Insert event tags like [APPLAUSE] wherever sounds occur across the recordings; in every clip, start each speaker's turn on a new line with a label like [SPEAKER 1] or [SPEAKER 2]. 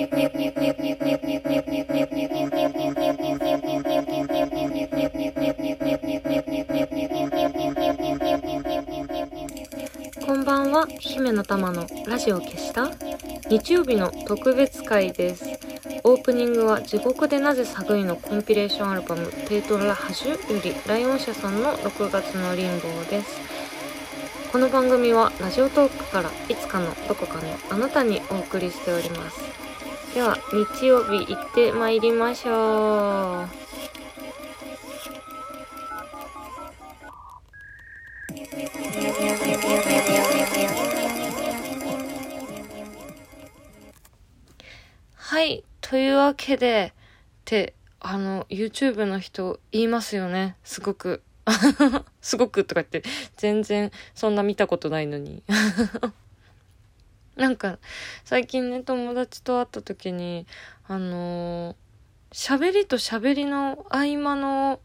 [SPEAKER 1] こんばんは、姫の玉のラジオ消した日曜日の特別会です。オープニングは地獄でなぜ寒いのコンピレーションアルバムテートラハジュよりライオン社さんの6月のリンボーです。この番組はラジオトークからいつかのどこかのあなたにお送りしております。では、日曜日行ってまいりましょう。はい。というわけで、って、あの、YouTube の人言いますよね。すごく。[LAUGHS] すごくとか言って、全然そんな見たことないのに。[LAUGHS] なんか、最近ね、友達と会った時に、あの喋りと喋りの合間の、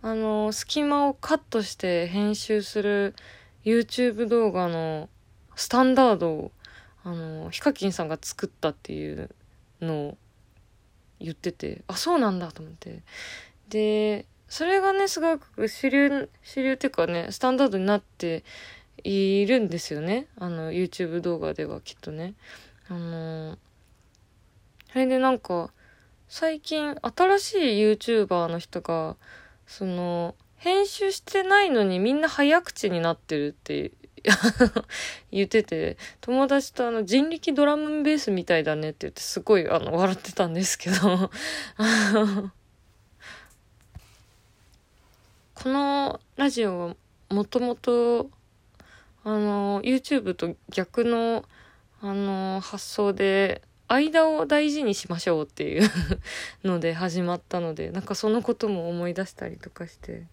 [SPEAKER 1] あの隙間をカットして編集する YouTube 動画のスタンダードを、あのヒカキンさんが作ったっていうのを言ってて、あ、そうなんだと思って。で、それがね、すごく主流、主流っていうかね、スタンダードになっているんですよね。あの、YouTube 動画ではきっとね。あの、それでなんか、最近新しい YouTuber の人が、その、編集してないのにみんな早口になってるって [LAUGHS] 言ってて、友達とあの人力ドラムベースみたいだねって言ってすごいあの笑ってたんですけど、[LAUGHS] このラジオはもともとあの YouTube と逆のあの発想で間を大事にしましょうっていう [LAUGHS] ので始まったのでなんかそのことも思い出したりとかして。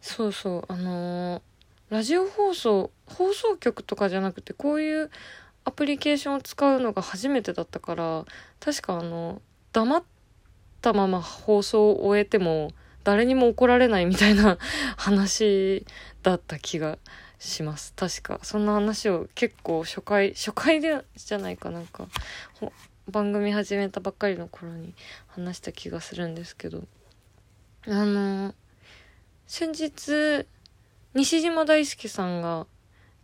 [SPEAKER 1] そうそうあのラジオ放送放送局とかじゃなくてこういうアプリケーションを使うのが初めてだったから確かあの黙ったまま放送を終えても誰にも怒られないみたいな [LAUGHS] 話だった気がします。確か。そんな話を結構初回初回でじゃないかなんか番組始めたばっかりの頃に話した気がするんですけど。あの先日西島大輔さんが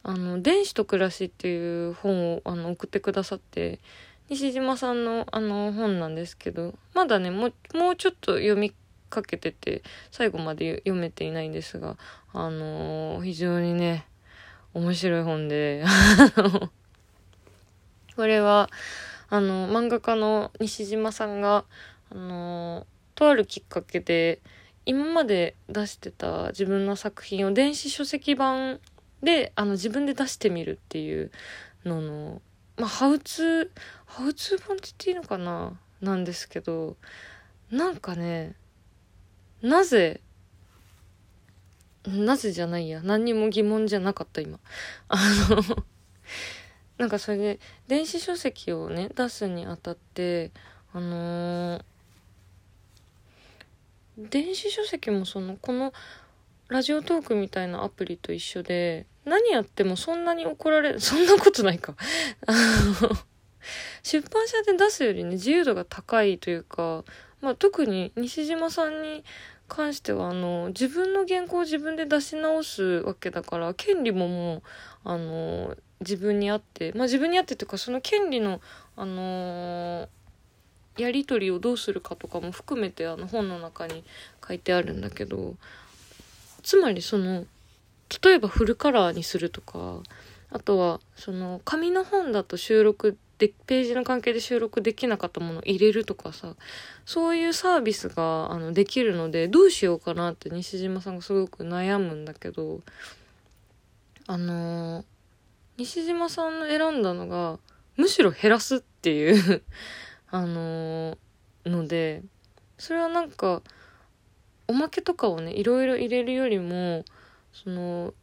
[SPEAKER 1] あの「電子と暮らし」っていう本をあの送ってくださって西島さんのあの本なんですけどまだねもうもうちょっと読みかけてて最後まで読めていないんですがあの非常にね面白い本でこれはあの漫画家の西島さんがあのとあるきっかけで今まで出してた自分の作品を電子書籍版であの自分で出してみるっていうののまあハウツーハウツー本って言っていいのかななんですけどなんかねなぜなぜじゃないや。何にも疑問じゃなかった今。あの [LAUGHS] なんかそれで電子書籍をね出すにあたってあのー電子書籍もそのこのラジオトークみたいなアプリと一緒で何やってもそんなに怒られるそんなことないか。あの出版社で出すよりね自由度が高いというか、まあ、特に西島さんに関してはあの自分の原稿を自分で出し直すわけだから権利ももうあの自分にあってまあ自分にあってというかその権利のあのやり取りをどうするかとかも含めてあの本の中に書いてあるんだけどつまりその例えばフルカラーにするとかあとはその紙の本だと収録でページの関係で収録できなかったものを入れるとかさそういうサービスがあのできるのでどうしようかなって西島さんがすごく悩むんだけどあの西島さんの選んだのがむしろ減らすっていう [LAUGHS] あののでそれはなんかおまけとかをねいろいろ入れるよりもその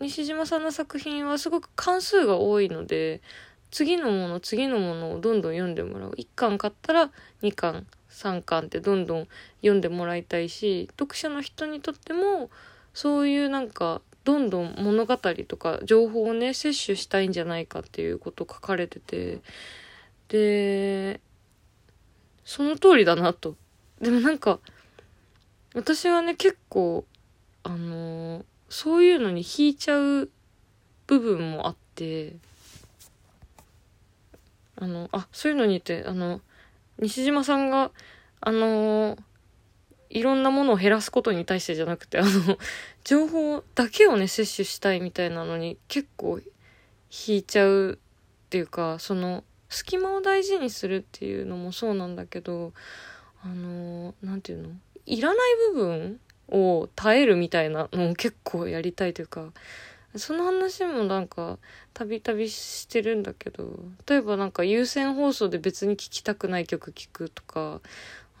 [SPEAKER 1] 西島さんの作品はすごく関数が多いので次のもの次のものをどんどん読んでもらう。1巻買ったら2巻3巻ってどんどん読んでもらいたいし読者の人にとってもそういうなんかどんどん物語とか情報をね摂取したいんじゃないかっていうこと書かれててでその通りだなと。でもなんか私はね結構あのそういうのに引いちゃう部分もあってあのあそういうのにってあの西島さんがあのいろんなものを減らすことに対してじゃなくて、あの、情報だけをね、摂取したいみたいなのに結構引いちゃうっていうか、その、隙間を大事にするっていうのもそうなんだけど、あの、なんていうの？いらない部分を耐えるみたいなのを結構やりたいというか、その話もなんか、たびたびしてるんだけど、例えばなんか優先放送で別に聴きたくない曲聴くとか、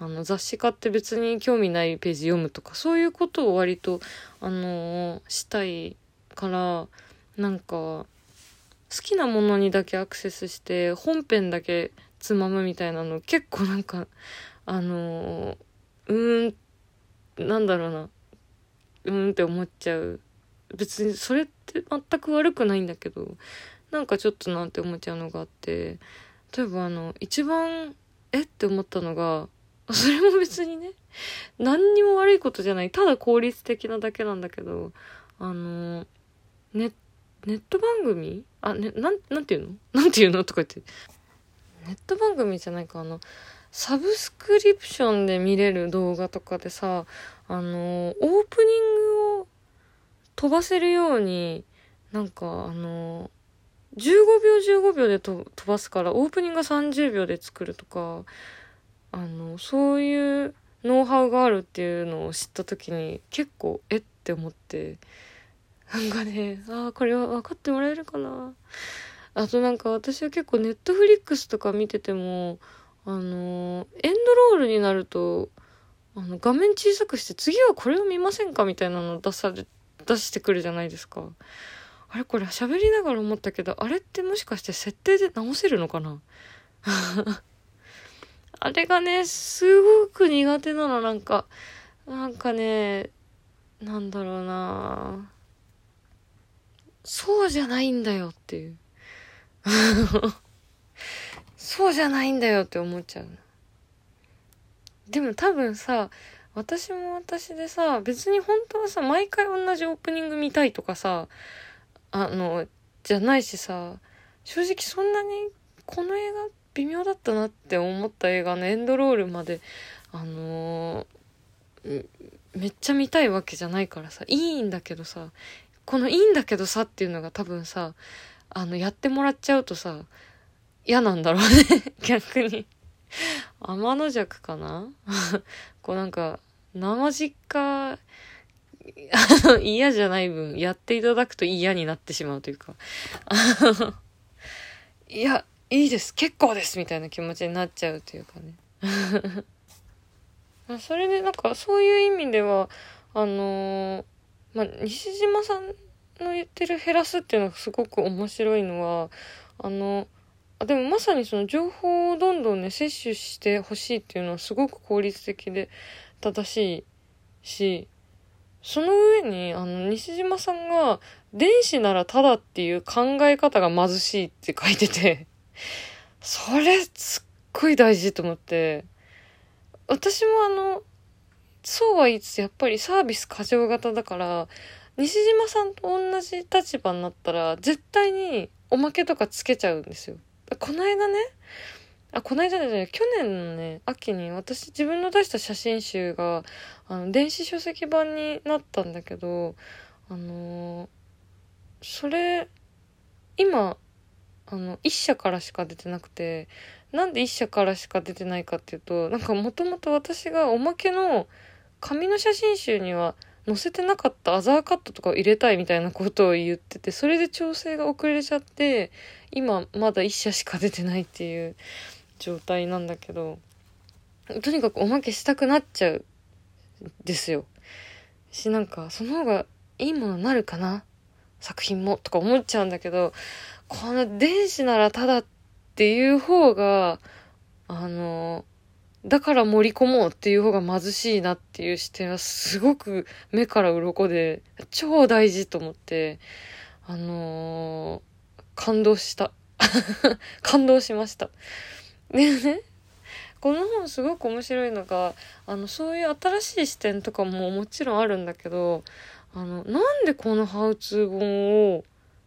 [SPEAKER 1] あの雑誌買って別に興味ないページ読むとかそういうことを割とあのしたいからなんか好きなものにだけアクセスして本編だけつまむみたいなの結構なんかあのうーんなんだろうなうーんって思っちゃう。別にそれって全く悪くないんだけどなんかちょっとなんて思っちゃうのがあって例えばあの一番え？って思ったのがそれも別にね、何にも悪いことじゃない。ただ効率的なだけなんだけど、あの、ネネット番組？あ、ね、なん、なんていうの？なんていうのとか言って。ネット番組じゃないか、あの、サブスクリプションで見れる動画とかでさ、あの、オープニングを飛ばせるように、なんか、あの、15秒15秒で飛ばすから、オープニングが30秒で作るとか、あのそういうノウハウがあるっていうのを知った時に結構えって思ってなんかねああこれは分かってもらえるかな。あとなんか私は結構ネットフリックスとか見ててもあのエンドロールになるとあの画面小さくして次はこれを見ませんかみたいなの出され出してくるじゃないですかあれこれ喋りながら思ったけどあれってもしかして設定で直せるのかな？[LAUGHS] あれがね、すごく苦手なの、なんか。なんかね、なんだろうなそうじゃないんだよっていう。[LAUGHS] そうじゃないんだよって思っちゃう。でも多分さ、私も私でさ、別に本当はさ、毎回同じオープニング見たいとかさ、あの、じゃないしさ、正直そんなにこの映画微妙だったなって思った映画のエンドロールまであのー、めっちゃ見たいわけじゃないからさいいんだけどさこの「いいんだけどさ」っていうのが多分さあのやってもらっちゃうとさ嫌なんだろうね [LAUGHS] 逆に。[LAUGHS] 天の弱かな？[LAUGHS] こうなんか生実家 [LAUGHS] 嫌じゃない分やっていただくと嫌になってしまうというか。いやいいです。結構ですみたいな気持ちになっちゃうというかね。それでなんかそういう意味ではあのー、まあ、西島さんの言ってる減らすっていうのがすごく面白いのはあのでもまさにその情報をどんどんね摂取してほしいっていうのはすごく効率的で正しいしその上にあの西島さんが電子ならただっていう考え方が貧しいって書いてて [LAUGHS] それすっごい大事と思って、私もあの、そうは言いつつやっぱりサービス過剰型だから、西島さんと同じ立場になったら絶対におまけとかつけちゃうんですよ。この間ね、あ、この間じゃない、去年のね、秋に私自分の出した写真集が、あの、電子書籍版になったんだけど、あのー、それ、今、あの1社からしか出てなくてなんで1社からしか出てないかっていうとなんかもともと私がおまけの紙の写真集には載せてなかったアザーカットとかを入れたいみたいなことを言っててそれで調整が遅れちゃって今まだ1社しか出てないっていう状態なんだけどとにかくおまけしたくなっちゃうですよ。しなんかその方がいいものになるかな作品もとか思っちゃうんだけどこの電子ならただっていう方が、あの、だから盛り込もうっていう方が貧しいなっていう視点はすごく目から鱗で、超大事と思って、あの、感動した。[LAUGHS] 感動しました。でね、この本すごく面白いのが、あの、そういう新しい視点とかももちろんあるんだけど、あの、なんでこのハウツー本を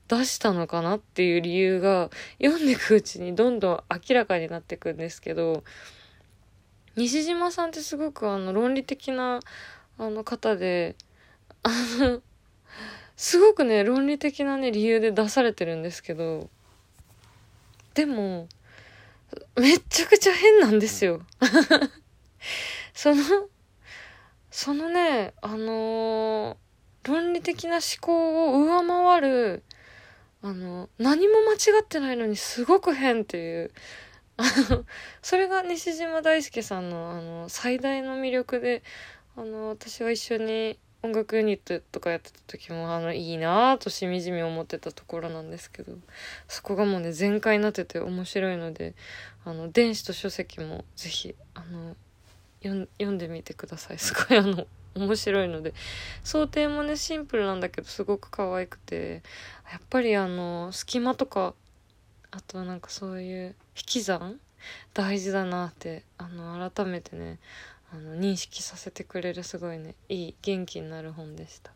[SPEAKER 1] 出したのかなっていう理由が読んでいくうちにどんどん明らかになっていくんですけど、西島さんってすごくあの論理的なあの方で、あの、すごくね、論理的なね、理由で出されてるんですけど、でも、めちゃくちゃ変なんですよ。[LAUGHS] その、そのね、あのー、論理的な思考を上回る、あの、何も間違ってないのにすごく変っていう、それが西島大輔さんの、あの、最大の魅力で、あの、私は一緒に音楽ユニットとかやってた時も、あの、いいなぁとしみじみ思ってたところなんですけど、そこがもうね、全開になってて面白いので、あの、電子と書籍もぜひ、あの、読んでみてください。すごいあの、面白いので。想定もね、シンプルなんだけど、すごく可愛くて、やっぱりあの、隙間とか、あとはなんかそういう引き算大事だなってあの改めてねあの認識させてくれるすごいねいい元気になる本でした。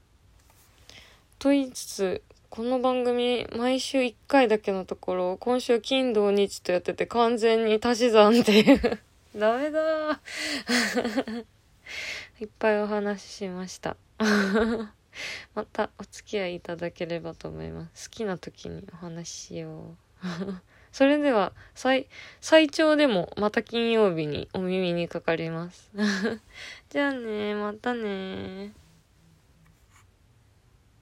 [SPEAKER 1] と言いつつこの番組毎週1回だけのところ今週金土日とやってて完全に足し算っていう。[LAUGHS] ダメだ。[LAUGHS] いっぱいお話ししました。[LAUGHS] またお付き合いいただければと思います。好きな時にお話ししようそれでは、最、最長でもまた金曜日にお耳にかかります。[LAUGHS] じゃあね、またね